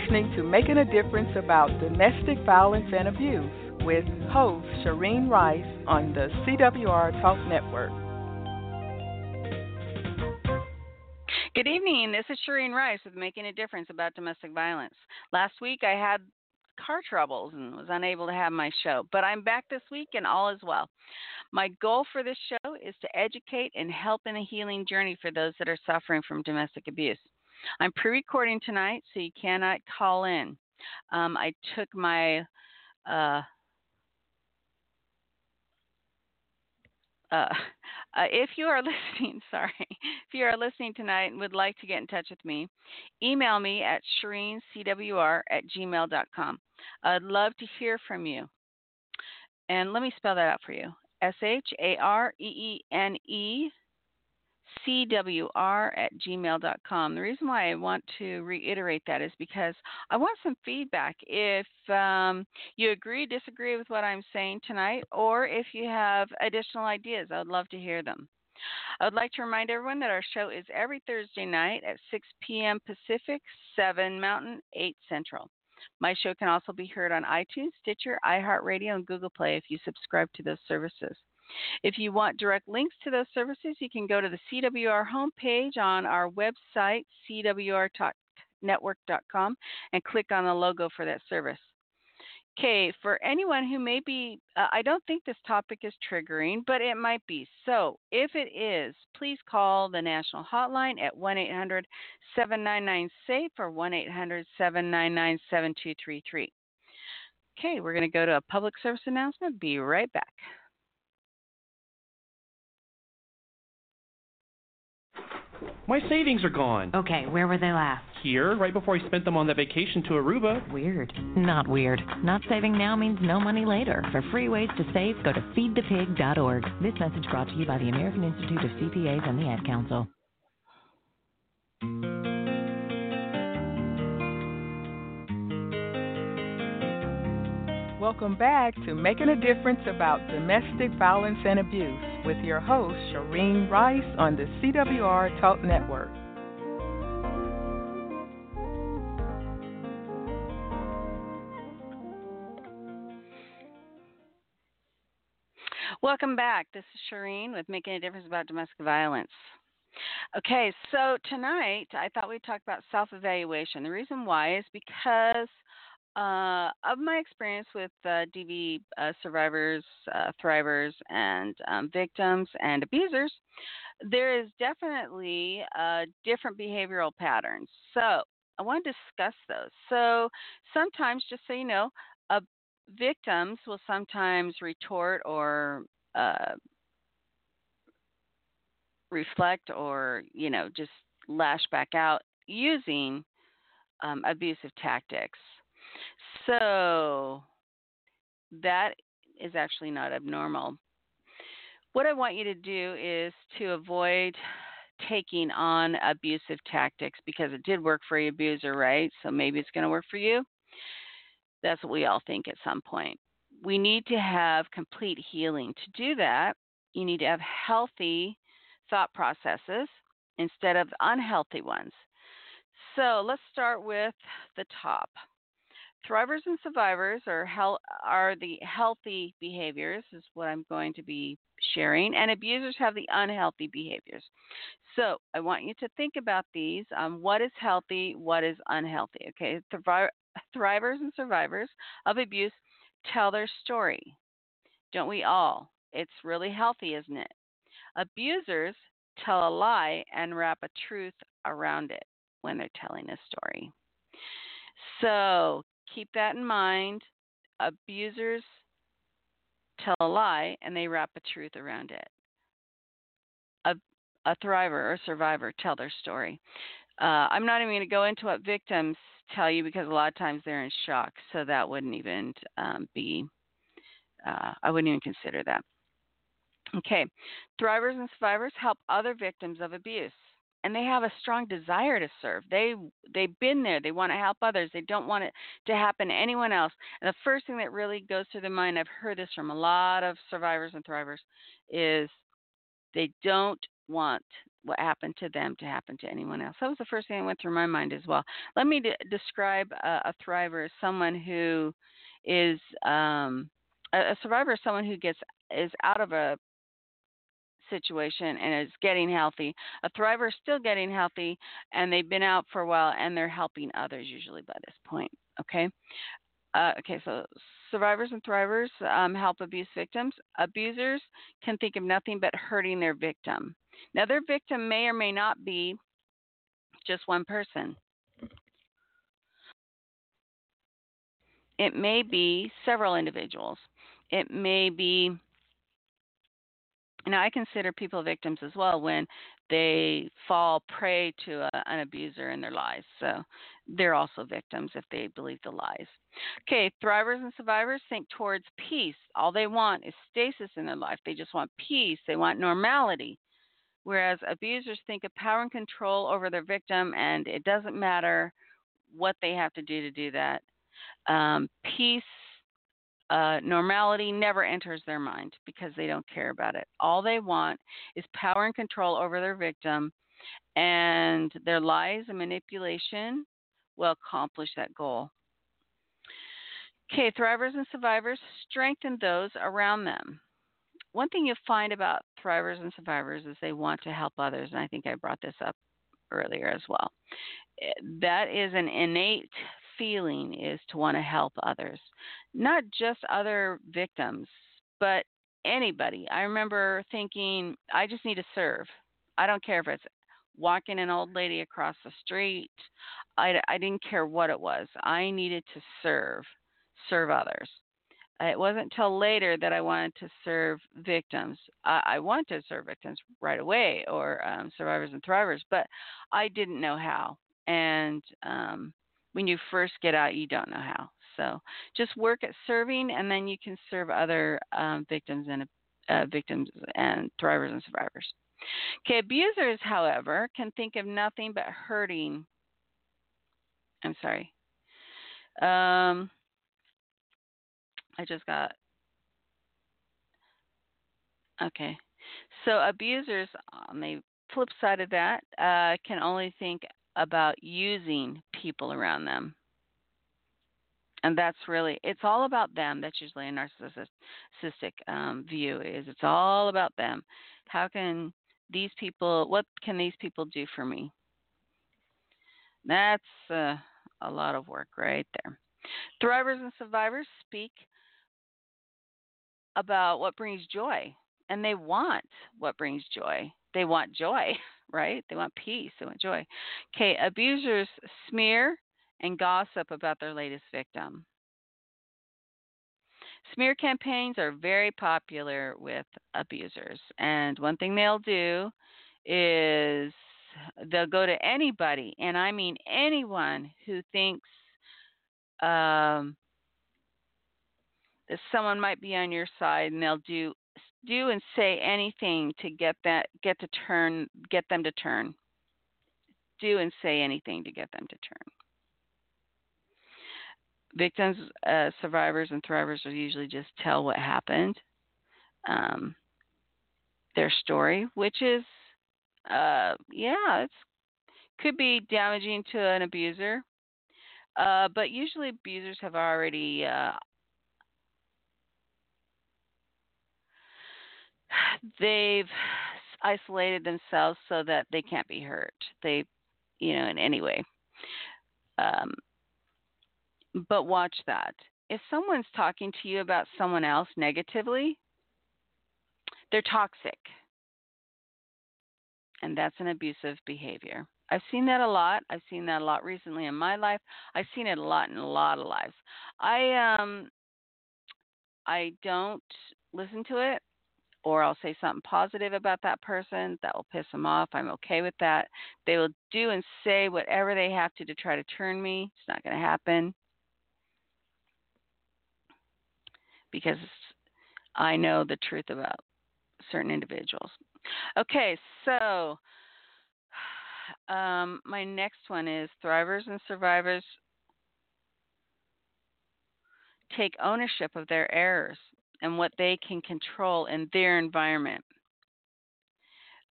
Listening to Making a Difference About Domestic Violence and Abuse with host Shareen Rice on the CWR Talk Network. Good evening. This is Shareen Rice with Making a Difference About Domestic Violence. Last week I had car troubles and was unable to have my show, but I'm back this week and all is well. My goal for this show is to educate and help in a healing journey for those that are suffering from domestic abuse. I'm pre recording tonight, so you cannot call in. Um, I took my uh, uh, uh, if you are listening, sorry, if you are listening tonight and would like to get in touch with me, email me at shareencwr at gmail.com. I'd love to hear from you. And let me spell that out for you S H A R E E N E cwr at gmail.com. The reason why I want to reiterate that is because I want some feedback. If um, you agree, disagree with what I'm saying tonight, or if you have additional ideas, I would love to hear them. I would like to remind everyone that our show is every Thursday night at 6 p.m. Pacific, 7 Mountain, 8 Central. My show can also be heard on iTunes, Stitcher, iHeartRadio, and Google Play if you subscribe to those services. If you want direct links to those services, you can go to the CWR homepage on our website, cwr.network.com, and click on the logo for that service. Okay, for anyone who may be, uh, I don't think this topic is triggering, but it might be. So if it is, please call the national hotline at 1 800 799 SAFE or 1 800 799 7233. Okay, we're going to go to a public service announcement. Be right back. My savings are gone. Okay, where were they last? Here, right before I spent them on that vacation to Aruba. Weird. Not weird. Not saving now means no money later. For free ways to save, go to feedthepig.org. This message brought to you by the American Institute of CPAs and the Ad Council. Welcome back to Making a Difference About Domestic Violence and Abuse with your host, Shareen Rice on the CWR Talk Network. Welcome back. This is Shareen with Making a Difference About Domestic Violence. Okay, so tonight I thought we'd talk about self evaluation. The reason why is because uh, of my experience with uh, DV uh, survivors, uh, thrivers, and um, victims and abusers, there is definitely uh, different behavioral patterns. So I want to discuss those. So sometimes, just so you know, uh, victims will sometimes retort or reflect or you know just lash back out using um, abusive tactics so that is actually not abnormal. What I want you to do is to avoid taking on abusive tactics because it did work for your abuser, right? So maybe it's going to work for you. That's what we all think at some point. We need to have complete healing. To do that, you need to have healthy thought processes instead of unhealthy ones. So let's start with the top. Thrivers and survivors are hel- are the healthy behaviors is what I'm going to be sharing, and abusers have the unhealthy behaviors. So I want you to think about these: um, what is healthy, what is unhealthy. Okay, Thri- thrivers and survivors of abuse tell their story. Don't we all? It's really healthy, isn't it? Abusers tell a lie and wrap a truth around it when they're telling a story. So keep that in mind. Abusers tell a lie and they wrap a truth around it. A, a thriver or survivor tell their story. Uh, I'm not even going to go into what victims tell you because a lot of times they're in shock, so that wouldn't even um, be, uh, I wouldn't even consider that. Okay, thrivers and survivors help other victims of abuse and they have a strong desire to serve. They they've been there. They want to help others. They don't want it to happen to anyone else. And the first thing that really goes through their mind, I've heard this from a lot of survivors and thrivers, is they don't want what happened to them to happen to anyone else. That was the first thing that went through my mind as well. Let me de- describe a, a thriver as someone who is um, a, a survivor, someone who gets is out of a situation and is getting healthy. A thriver is still getting healthy and they've been out for a while and they're helping others usually by this point. Okay. Uh, okay, so survivors and thrivers um, help abuse victims. Abusers can think of nothing but hurting their victim. Now, their victim may or may not be just one person. It may be several individuals. It may be now, I consider people victims as well when they fall prey to a, an abuser in their lives. So they're also victims if they believe the lies. Okay, thrivers and survivors think towards peace. All they want is stasis in their life. They just want peace, they want normality. Whereas abusers think of power and control over their victim, and it doesn't matter what they have to do to do that. Um, peace uh, normality never enters their mind because they don't care about it. All they want is power and control over their victim, and their lies and manipulation will accomplish that goal. Okay, thrivers and survivors strengthen those around them. One thing you'll find about thrivers and survivors is they want to help others, and I think I brought this up earlier as well. Eh, that is an innate feeling is to want to help others, not just other victims, but anybody. I remember thinking, I just need to serve. I don't care if it's walking an old lady across the street. I, I didn't care what it was. I needed to serve, serve others. It wasn't until later that I wanted to serve victims. I, I wanted to serve victims right away, or um, survivors and thrivers, but I didn't know how. And um, when you first get out, you don't know how. So just work at serving, and then you can serve other um, victims and uh, victims and thrivers and survivors. Okay, abusers, however, can think of nothing but hurting. I'm sorry. Um, I just got. Okay. So abusers, on the flip side of that, uh, can only think about using people around them. And that's really, it's all about them. That's usually a narcissistic um, view is it's all about them. How can these people, what can these people do for me? That's uh, a lot of work right there. Thrivers and survivors speak about what brings joy, and they want what brings joy. They want joy. right? They want peace, they want joy. Okay, abusers smear and gossip about their latest victim. Smear campaigns are very popular with abusers, and one thing they'll do is they'll go to anybody, and I mean anyone who thinks um, that someone might be on your side, and they'll do do and say anything to get that get to turn get them to turn. Do and say anything to get them to turn. Victims, uh, survivors, and thrivers will usually just tell what happened, um, their story, which is, uh, yeah, it's could be damaging to an abuser. Uh, but usually abusers have already uh, they've isolated themselves so that they can't be hurt. They, you know, in any way. Um, but watch that. If someone's talking to you about someone else negatively, they're toxic. And that's an abusive behavior. I've seen that a lot. I've seen that a lot recently in my life. I've seen it a lot in a lot of lives. I um I don't listen to it or I'll say something positive about that person that will piss them off. I'm okay with that. They will do and say whatever they have to to try to turn me. It's not going to happen because I know the truth about certain individuals. Okay, so um, my next one is thrivers and survivors take ownership of their errors and what they can control in their environment.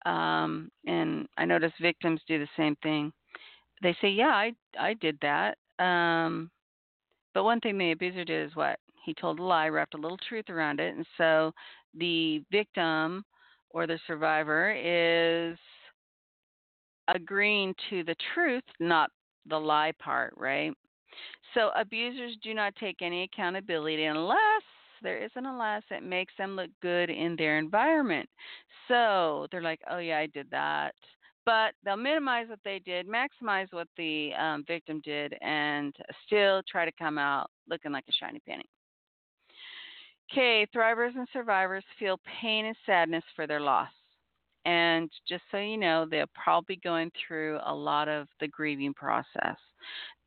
um, and I notice victims do the same thing. They say, "Yeah, I I did that." Um, but one thing the abuser did is what he told a lie, wrapped a little truth around it, and so the victim or the survivor is agreeing to the truth, not the lie part, right? So abusers do not take any accountability unless there is an unless it makes them look good in their environment. So they're like, oh, yeah, I did that. But they'll minimize what they did, maximize what the um, victim did, and still try to come out looking like a shiny penny. Okay, thrivers and survivors feel pain and sadness for their loss. And just so you know, they're probably going through a lot of the grieving process.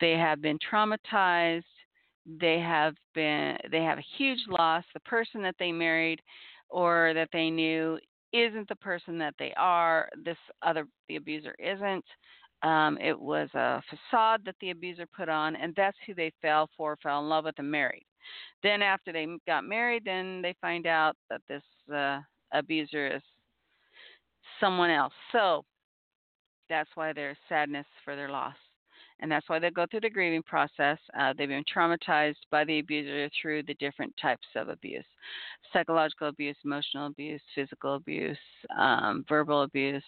They have been traumatized. They have been they have a huge loss. The person that they married or that they knew isn't the person that they are. This other the abuser isn't. Um, it was a facade that the abuser put on, and that's who they fell for, fell in love with, and married. Then after they got married, then they find out that this uh, abuser is someone else. So that's why there's sadness for their loss. And that's why they go through the grieving process. Uh, they've been traumatized by the abuser through the different types of abuse psychological abuse, emotional abuse, physical abuse, um, verbal abuse,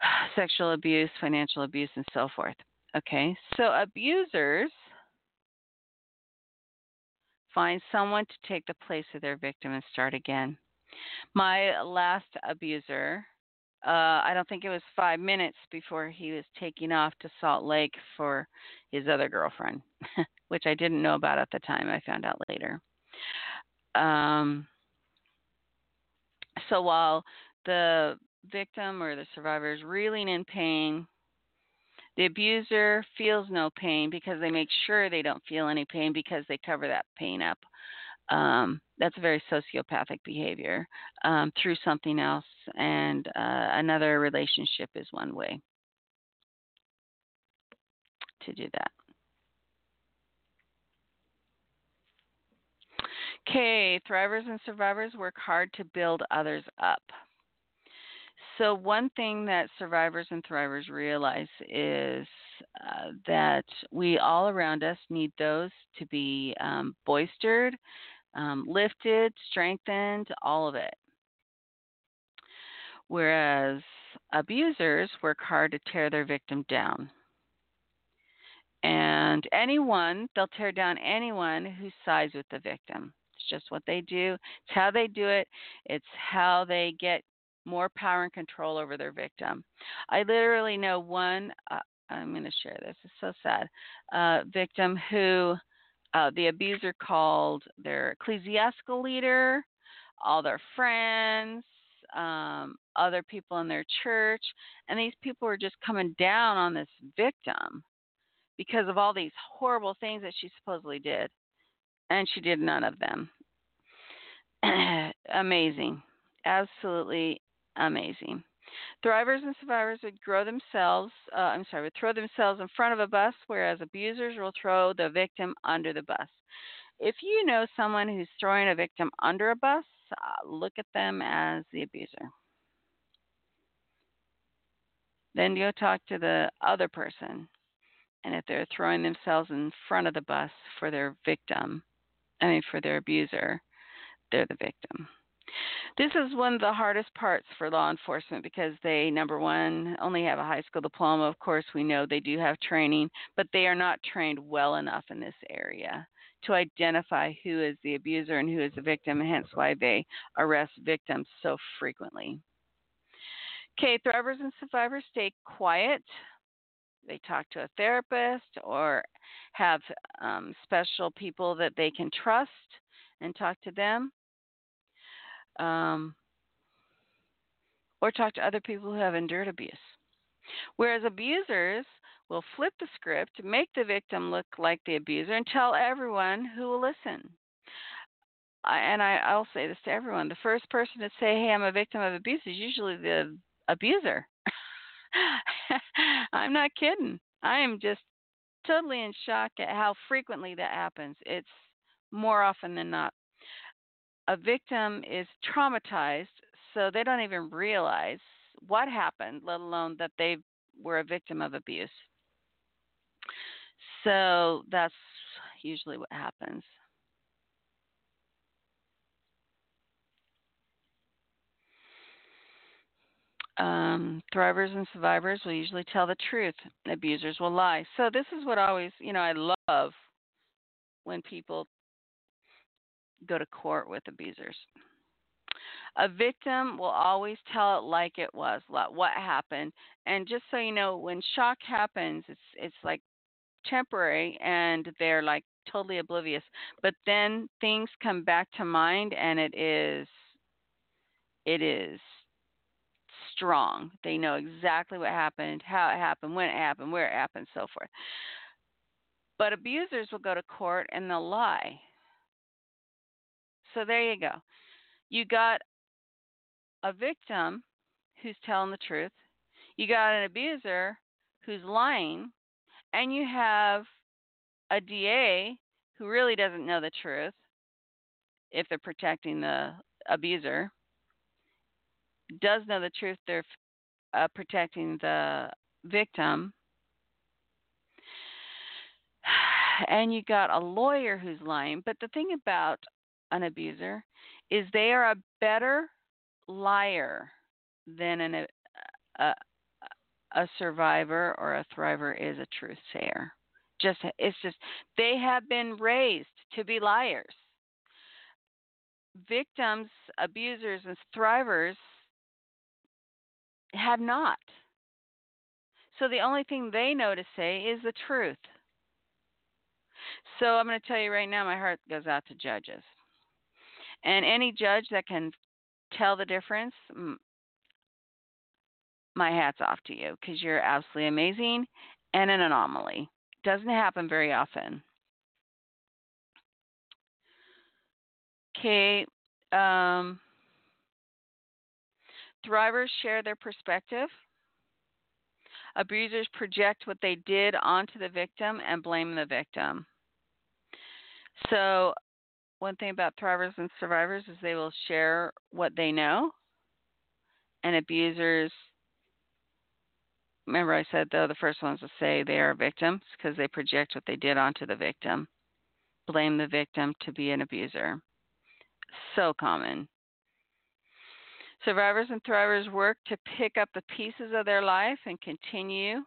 sexual abuse, financial abuse, and so forth. Okay, so abusers find someone to take the place of their victim and start again. My last abuser, uh, I don't think it was five minutes before he was taking off to Salt Lake for his other girlfriend, which I didn't know about at the time. I found out later. Um, so while the victim or the survivor is reeling in pain, the abuser feels no pain because they make sure they don't feel any pain because they cover that pain up um, that's a very sociopathic behavior um, through something else, and uh, another relationship is one way to do that. Okay, thrivers and survivors work hard to build others up. So, one thing that survivors and thrivers realize is uh, that we all around us need those to be um, boistered, um, lifted, strengthened, all of it. Whereas abusers work hard to tear their victim down. And anyone, they'll tear down anyone who sides with the victim. It's just what they do. It's how they do it. It's how they get more power and control over their victim. I literally know one, uh, I'm going to share this, it's so sad, uh, victim who uh, the abuser called their ecclesiastical leader, all their friends, um, other people in their church, and these people were just coming down on this victim because of all these horrible things that she supposedly did, and she did none of them. amazing, absolutely amazing. Thrivers and survivors would grow themselves, uh, I'm sorry, would throw themselves in front of a bus, whereas abusers will throw the victim under the bus. If you know someone who's throwing a victim under a bus, uh, look at them as the abuser. Then go talk to the other person. And if they're throwing themselves in front of the bus for their victim, I mean, for their abuser, they're the victim. This is one of the hardest parts for law enforcement because they, number one, only have a high school diploma. Of course, we know they do have training, but they are not trained well enough in this area to identify who is the abuser and who is the victim, hence why they arrest victims so frequently. Okay, thrivers and survivors stay quiet. They talk to a therapist or have um, special people that they can trust and talk to them um, or talk to other people who have endured abuse. Whereas abusers will flip the script, make the victim look like the abuser, and tell everyone who will listen. and I, I'll say this to everyone the first person to say, Hey, I'm a victim of abuse is usually the abuser. I'm not kidding. I am just totally in shock at how frequently that happens. It's more often than not a victim is traumatized, so they don't even realize what happened, let alone that they were a victim of abuse. So that's usually what happens. Um, thrivers and survivors will usually tell the truth. Abusers will lie. So this is what always, you know, I love when people go to court with abusers. A victim will always tell it like it was, what happened. And just so you know, when shock happens, it's it's like temporary and they're like totally oblivious. But then things come back to mind and it is it is strong. They know exactly what happened, how it happened, when it happened, where it happened, so forth. But abusers will go to court and they'll lie. So there you go. You got a victim who's telling the truth, you got an abuser who's lying, and you have a DA who really doesn't know the truth if they're protecting the abuser, does know the truth they're uh, protecting the victim, and you got a lawyer who's lying. But the thing about an abuser is they are a better liar than an, a, a, survivor or a thriver is a truth sayer. Just it's just they have been raised to be liars. Victims, abusers, and thrivers have not. So the only thing they know to say is the truth. So I'm going to tell you right now, my heart goes out to judges. And any judge that can tell the difference, my hat's off to you because you're absolutely amazing and an anomaly. Doesn't happen very often. Okay. Um, thrivers share their perspective. Abusers project what they did onto the victim and blame the victim. So, one thing about thrivers and survivors is they will share what they know, and abusers remember I said though the first ones will say they are victims because they project what they did onto the victim, blame the victim to be an abuser. So common. Survivors and thrivers work to pick up the pieces of their life and continue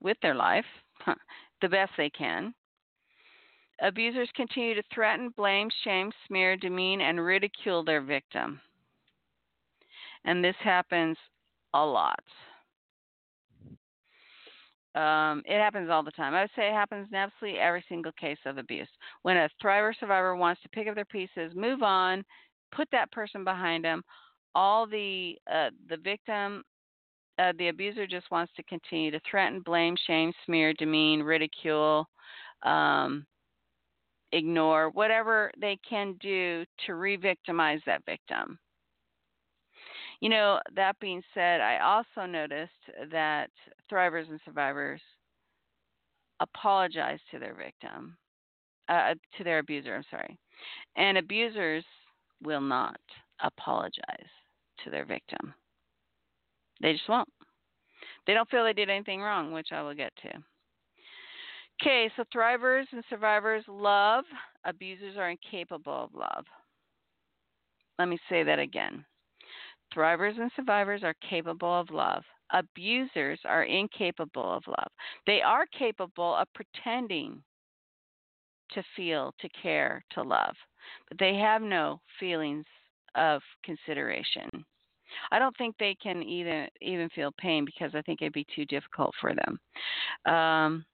with their life the best they can. Abusers continue to threaten, blame, shame, smear, demean, and ridicule their victim and this happens a lot. Um, it happens all the time. I would say it happens in absolutely every single case of abuse. When a thriver survivor wants to pick up their pieces, move on, put that person behind them, all the uh, the victim, uh, the abuser just wants to continue to threaten, blame, shame, smear, demean, ridicule, um, ignore, whatever they can do to re-victimize that victim. You know, that being said, I also noticed that thrivers and survivors apologize to their victim, uh, to their abuser, I'm sorry. And abusers will not apologize to their victim. They just won't. They don't feel they did anything wrong, which I will get to. Okay, so thrivers and survivors love, abusers are incapable of love. Let me say that again. Thrivers and survivors are capable of love. Abusers are incapable of love. They are capable of pretending to feel, to care, to love, but they have no feelings of consideration. I don't think they can even even feel pain because I think it'd be too difficult for them. Um,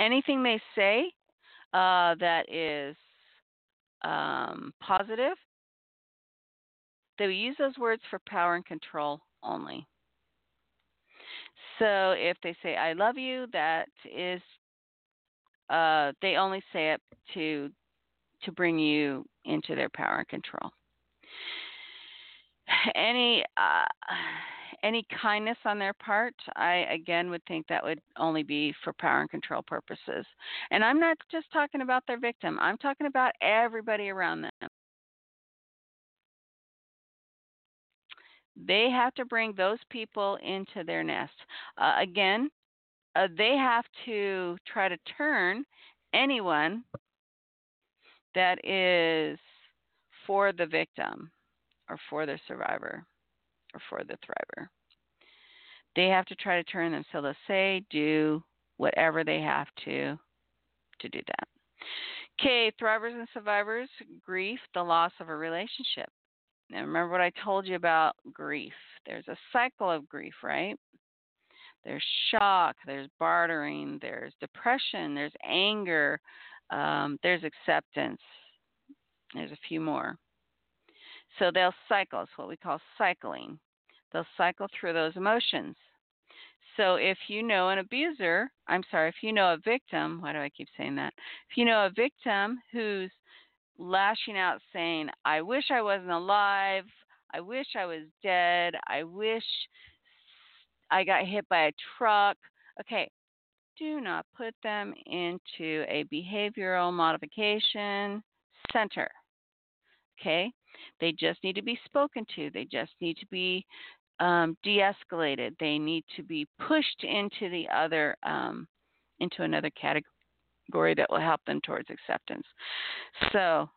anything they say uh, that is um, positive they use those words for power and control only. So if they say "I love you," that is, uh, they only say it to to bring you into their power and control. Any uh, any kindness on their part, I again would think that would only be for power and control purposes. And I'm not just talking about their victim, I'm talking about everybody around them. They have to bring those people into their nest. Uh, again, uh, they have to try to turn anyone that is for the victim or for the survivor or for the thriver. They have to try to turn them so they'll say, do whatever they have to to do that. Okay, thrivers and survivors, grief, the loss of a relationship. Now remember what I told you about grief. There's a cycle of grief, right? There's shock, there's bartering, there's depression, there's anger, um, there's acceptance. There's a few more. So they'll cycle. It's what we call cycling. They'll cycle through those emotions. So if you know an abuser, I'm sorry, if you know a victim, why do I keep saying that? If you know a victim who's lashing out saying, I wish I wasn't alive, I wish I was dead, I wish I got hit by a truck. Okay, do not put them into a behavioral modification center. Okay? They just need to be spoken to. They just need to be um, de-escalated. They need to be pushed into the other, um, into another category that will help them towards acceptance. So,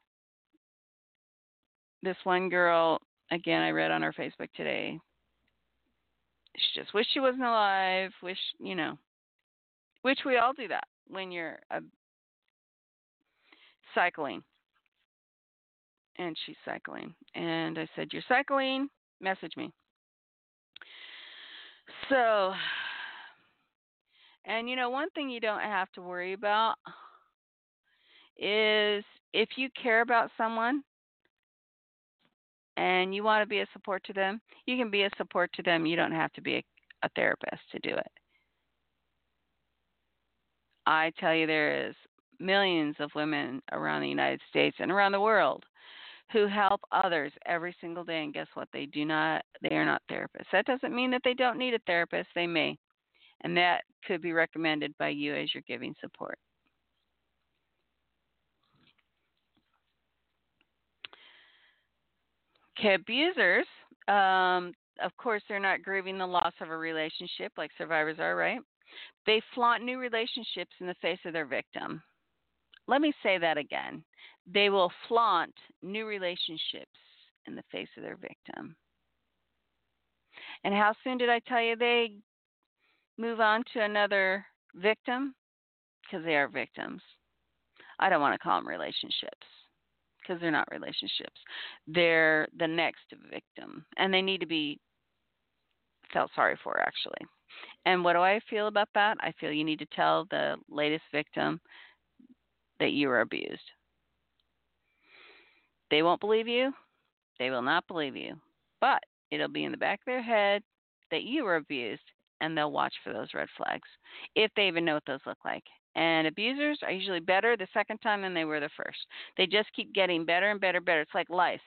this one girl, again, I read on her Facebook today. She just wished she wasn't alive. Wish you know, which we all do that when you're uh, cycling and she's cycling. And I said, You're cycling? Message me. So, and you know, one thing you don't have to worry about is if you care about someone and you want to be a support to them, you can be a support to them. You don't have to be a, a therapist to do it. I tell you, there is millions of women around the United States and around the world who help others every single day and guess what? They do not they are not therapists. That doesn't mean that they don't need a therapist they may and that could be recommended by you as you're giving support. Okay abusers um, of course they're not grieving the loss of a relationship like survivors are right? They flaunt new relationships in the face of their victim let me say that again they will flaunt new relationships in the face of their victim. And how soon did I tell you they move on to another victim? Because they are victims. I don't want to call them relationships because they're not relationships. They're the next victim, and they need to be felt sorry for, actually. And what do I feel about that? I feel you need to tell the latest victim that you were abused. They won't believe you. They will not believe you. But it'll be in the back of their head that you were abused, and they'll watch for those red flags if they even know what those look like. And abusers are usually better the second time than they were the first. They just keep getting better and better and better. It's like lice.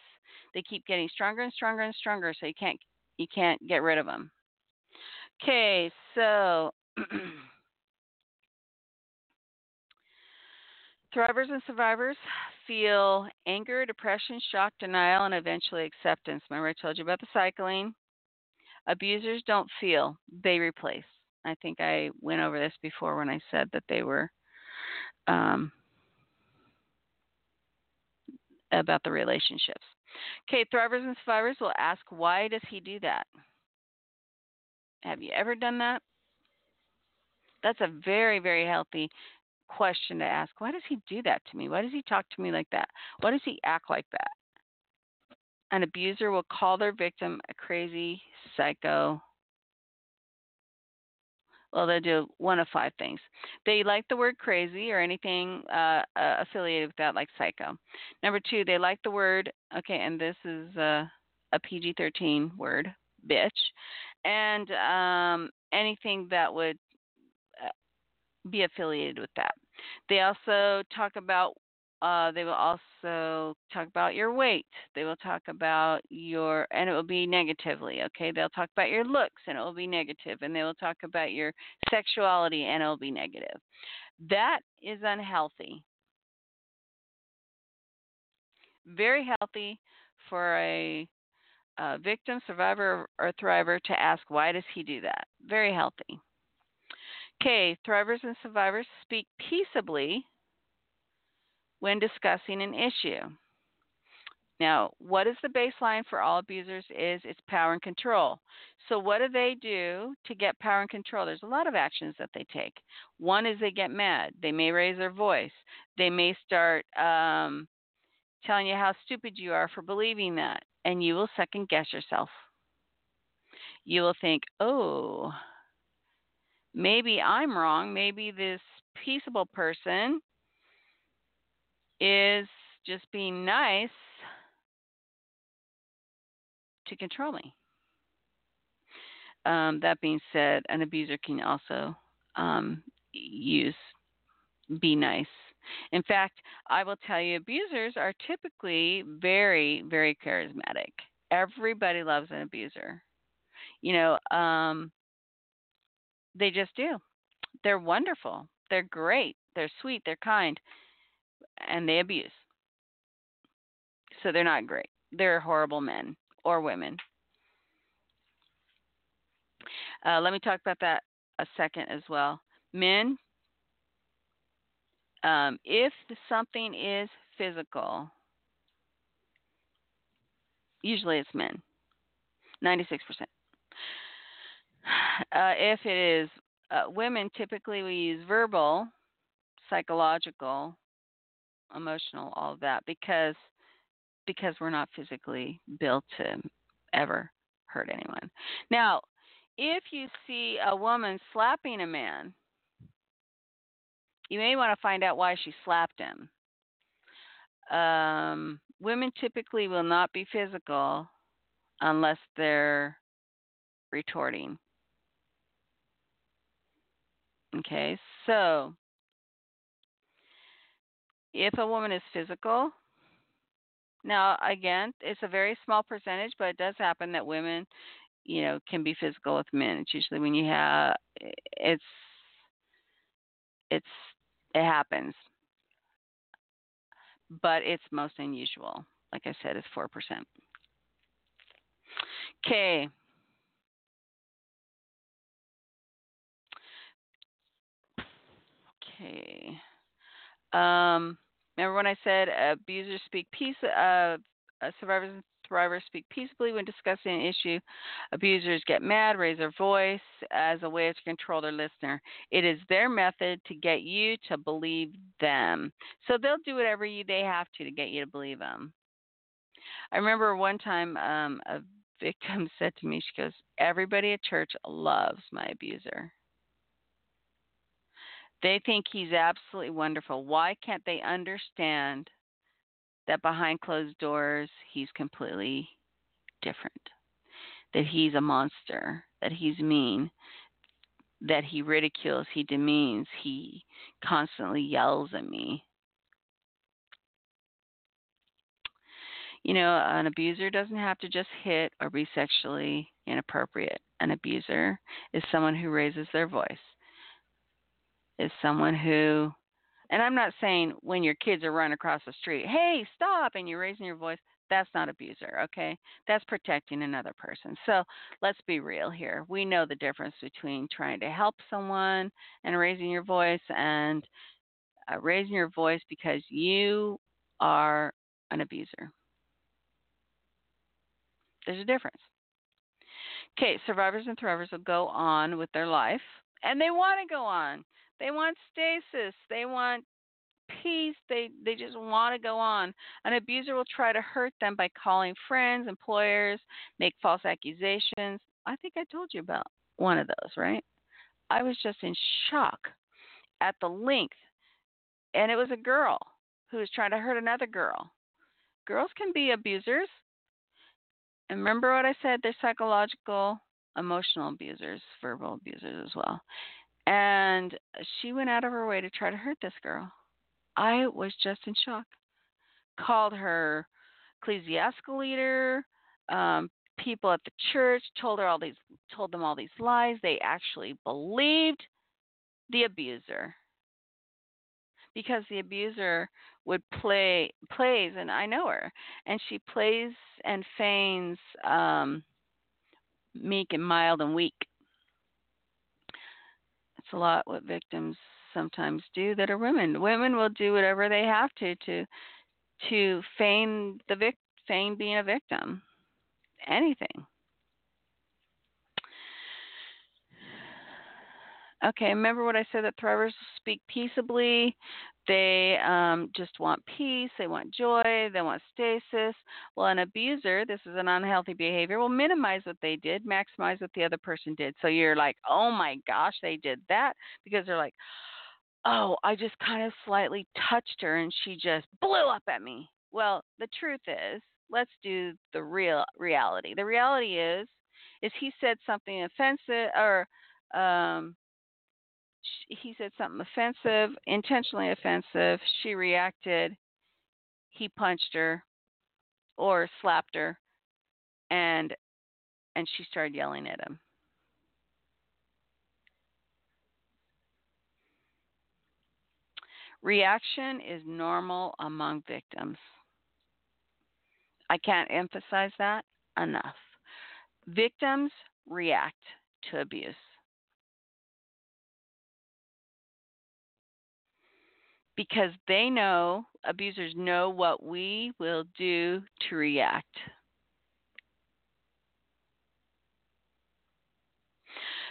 They keep getting stronger and stronger and stronger, so you can't you can't get rid of them. Okay, so Thrivers and survivors feel anger, depression, shock, denial, and eventually acceptance. Remember, I told you about the cycling. Abusers don't feel, they replace. I think I went over this before when I said that they were um, about the relationships. Okay, thrivers and survivors will ask, why does he do that? Have you ever done that? That's a very, very healthy question to ask. Why does he do that to me? Why does he talk to me like that? Why does he act like that? An abuser will call their victim a crazy psycho. Well, they do one of five things. They like the word crazy or anything uh, uh, affiliated with that, like psycho. Number two, they like the word, okay, and this is uh, a PG 13 word, bitch, and um, anything that would be affiliated with that. They also talk about uh, they will also talk about your weight. They will talk about your, and it will be negatively, okay? They'll talk about your looks and it will be negative, and they will talk about your sexuality and it will be negative. That is unhealthy. Very healthy for a, a victim, survivor, or thriver to ask, why does he do that? Very healthy. Okay, thrivers and survivors speak peaceably when discussing an issue. Now, what is the baseline for all abusers is it's power and control. So what do they do to get power and control? There's a lot of actions that they take. One is they get mad. They may raise their voice. They may start um, telling you how stupid you are for believing that, and you will second guess yourself. You will think, oh, maybe I'm wrong. Maybe this peaceable person is just being nice to control me. Um, that being said, an abuser can also um, use be nice. In fact, I will tell you, abusers are typically very, very charismatic. Everybody loves an abuser. You know, um, they just do. They're wonderful. They're great. They're sweet. They're kind and they abuse. So they're not great. They're horrible men or women. Uh, let me talk about that a second as well. Men, um, if something is physical, usually it's men, 96%. Uh, if it is uh, women, typically we use verbal, psychological, emotional, all of that because because we're not physically built to ever hurt anyone. Now, if you see a woman slapping a man, you may want to find out why she slapped him. Um, women typically will not be physical unless they're retorting. Okay, so if a woman is physical, now again, it's a very small percentage, but it does happen that women, you know, can be physical with men. It's usually when you have eh, it's it's it happens. But it's most unusual. Like I said, it's four percent. Okay. Okay. Um, remember when I said abusers speak peace, uh, uh, survivors and thrivers speak peaceably when discussing an issue. Abusers get mad, raise their voice as a way to control their listener. It is their method to get you to believe them. So they'll do whatever you, they have to to get you to believe them. I remember one time um, a victim said to me, she goes, Everybody at church loves my abuser. They think he's absolutely wonderful. Why can't they understand that behind closed doors he's completely different? That he's a monster, that he's mean, that he ridicules, he demeans, he constantly yells at me. You know, an abuser doesn't have to just hit or be sexually inappropriate. An abuser is someone who raises their voice is someone who, and I'm not saying when your kids are running across the street, hey, stop, and you're raising your voice. That's not abuser, okay? That's protecting another person. So let's be real here. We know the difference between trying to help someone and raising your voice and uh, raising your voice because you are an abuser. There's a difference. Okay, survivors and thrivers will go on with their life, and they want to go on. They want stasis. They want peace. They they just want to go on. An abuser will try to hurt them by calling friends, employers, make false accusations. I think I told you about one of those, right? I was just in shock at the length. And it was a girl who was trying to hurt another girl. Girls can be abusers. And remember what I said? They're psychological, emotional abusers, verbal abusers as well. And she went out of her way to try to hurt this girl. I was just in shock. Called her ecclesiastical leader, um, people at the church, told her all these, told them all these lies. They actually believed the abuser because the abuser would play plays and I know her and she plays and feigns um meek and mild and weak. A lot what victims sometimes do that are women. Women will do whatever they have to to to feign the vic feign being a victim. Anything. Okay, remember what I said that thrivers speak peaceably. They um, just want peace, they want joy, they want stasis. Well, an abuser, this is an unhealthy behavior, will minimize what they did, maximize what the other person did. So you're like, oh my gosh, they did that because they're like, oh, I just kind of slightly touched her and she just blew up at me. Well, the truth is, let's do the real reality. The reality is, is he said something offensive or um, he said something offensive, intentionally offensive. She reacted. He punched her or slapped her and and she started yelling at him. Reaction is normal among victims. I can't emphasize that enough. Victims react to abuse. Because they know, abusers know what we will do to react.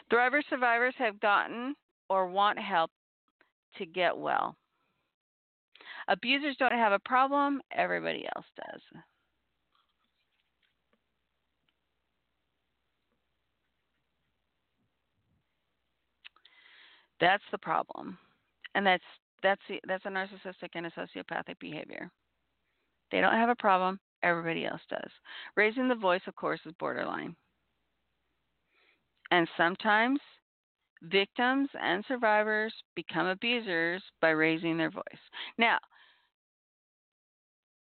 Thriver survivors have gotten or want help to get well. Abusers don't have a problem, everybody else does. That's the problem. And that's that's that's a narcissistic and a sociopathic behavior. They don't have a problem. Everybody else does. Raising the voice, of course, is borderline. And sometimes victims and survivors become abusers by raising their voice. Now,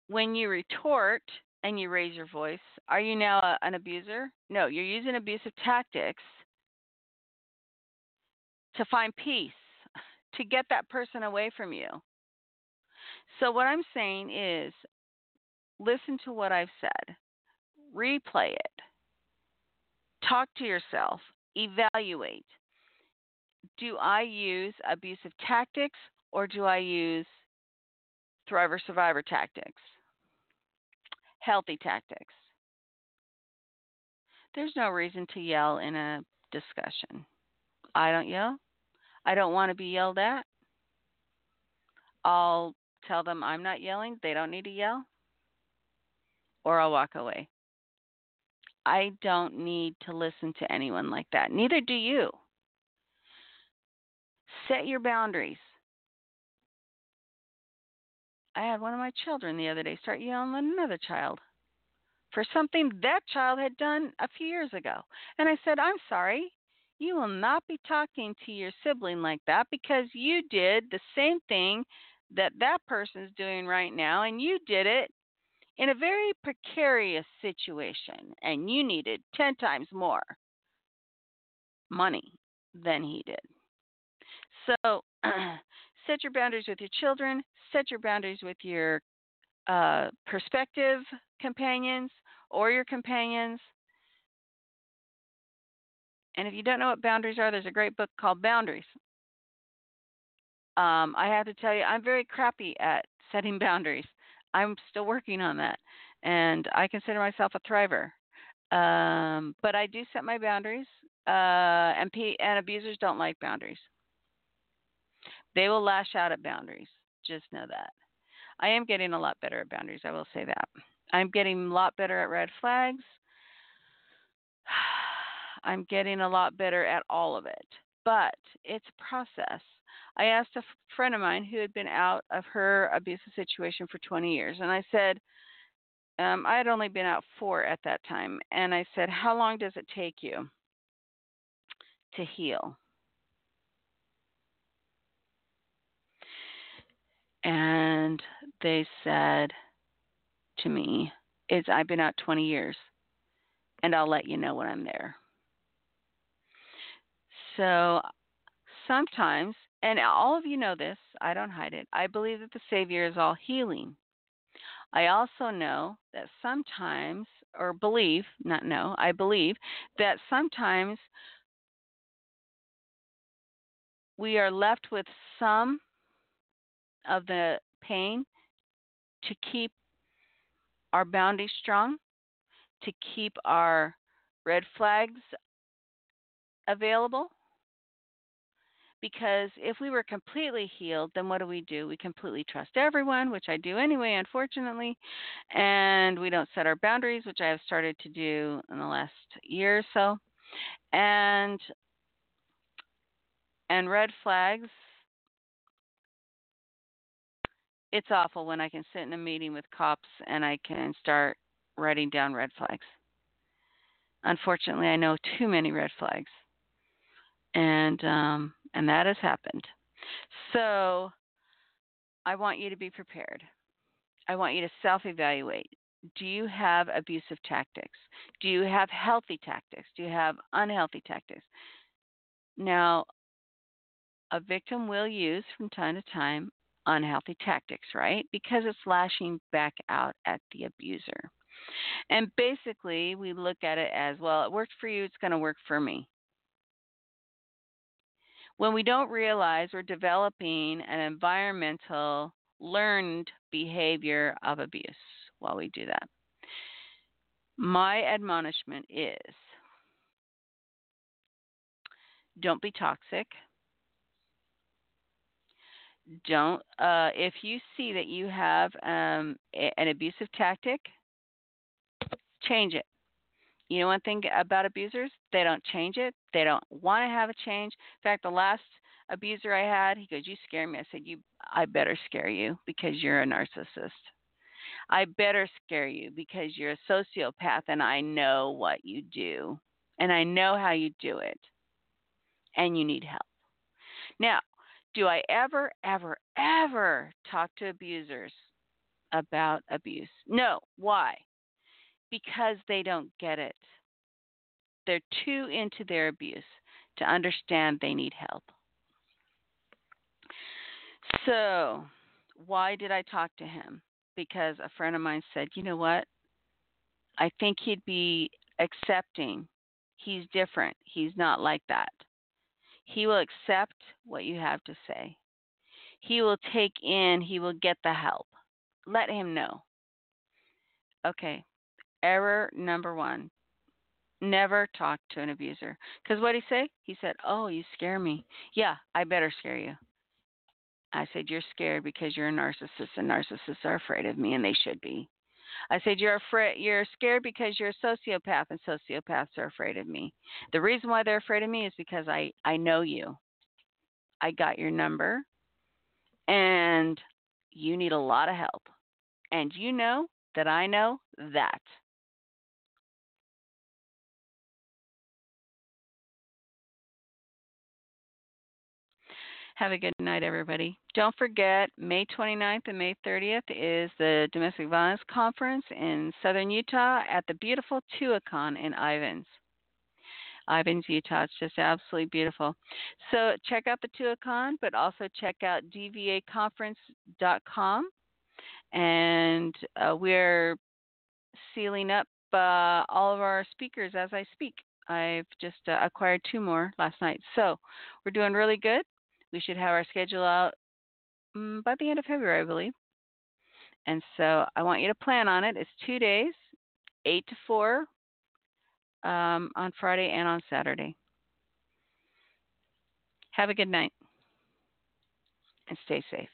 when you retort and you raise your voice, are you now a, an abuser? No, you're using abusive tactics to find peace to get that person away from you. So, what I'm saying is listen to what I've said, replay it, talk to yourself, evaluate. Do I use abusive tactics or do I use thriver survivor tactics? Healthy tactics. There's no reason to yell in a discussion. I don't yell. I don't want to be yelled at. I'll tell them I'm not yelling. They don't need to yell. Or I'll walk away. I don't need to listen to anyone like that. Neither do you. Set your boundaries. I had one of my children the other day start yelling at another child for something that child had done a few years ago. And I said, I'm sorry. You will not be talking to your sibling like that because you did the same thing that that person's doing right now, and you did it in a very precarious situation, and you needed 10 times more money than he did. So, set your boundaries with your children, set your boundaries with your uh, prospective companions or your companions and if you don't know what boundaries are, there's a great book called Boundaries. Um, I have to tell you, I'm very crappy at setting boundaries. I'm still working on that, and I consider myself a thriver. Um, but I do set my boundaries, uh, and, P- and abusers don't like boundaries. They will lash out at boundaries. Just know that. I am getting a lot better at boundaries. I will say that. I'm getting a lot better at red flags. I'm getting a lot better at all of it. But it's a process. I asked a friend of mine who had been out of her abusive situation for 20 years, and I said, um, I had only been out four at that time, and I said, How long does it take you to heal? and they said to me, "It's I've been out 20 years, and I'll let you know when I'm there." So sometimes, and all of you know this, I don't hide it. I believe that the Savior is all healing. I also know that sometimes, or believe, not know, I believe that sometimes we are left with some of the pain to keep our boundaries strong, to keep our red flags available. Because if we were completely healed, then what do we do? We completely trust everyone, which I do anyway, unfortunately, and we don't set our boundaries, which I have started to do in the last year or so. And and red flags it's awful when I can sit in a meeting with cops and I can start writing down red flags. Unfortunately, I know too many red flags, and um, and that has happened. So I want you to be prepared. I want you to self-evaluate. Do you have abusive tactics? Do you have healthy tactics? Do you have unhealthy tactics? Now, a victim will use from time to time unhealthy tactics, right? Because it's lashing back out at the abuser. And basically, we look at it as well, it worked for you, it's going to work for me. When we don't realize we're developing an environmental learned behavior of abuse while we do that. My admonishment is don't be toxic don't uh, if you see that you have um, a, an abusive tactic change it you know one thing about abusers they don't change it they don't want to have a change in fact the last abuser i had he goes you scare me i said you i better scare you because you're a narcissist i better scare you because you're a sociopath and i know what you do and i know how you do it and you need help now do I ever, ever, ever talk to abusers about abuse? No. Why? Because they don't get it. They're too into their abuse to understand they need help. So, why did I talk to him? Because a friend of mine said, you know what? I think he'd be accepting. He's different. He's not like that. He will accept what you have to say. He will take in, he will get the help. Let him know. Okay, error number one never talk to an abuser. Because what did he say? He said, Oh, you scare me. Yeah, I better scare you. I said, You're scared because you're a narcissist, and narcissists are afraid of me, and they should be. I said, You're afraid you're scared because you're a sociopath and sociopaths are afraid of me. The reason why they're afraid of me is because I, I know you. I got your number and you need a lot of help. And you know that I know that. Have a good night, everybody. Don't forget, May 29th and May 30th is the Domestic Violence Conference in southern Utah at the beautiful Tuacahn in Ivins. Ivins, Utah. It's just absolutely beautiful. So check out the Tuacahn, but also check out dvaconference.com. And uh, we're sealing up uh, all of our speakers as I speak. I've just uh, acquired two more last night. So we're doing really good. We should have our schedule out um, by the end of February, I believe. And so I want you to plan on it. It's two days, 8 to 4 um, on Friday and on Saturday. Have a good night and stay safe.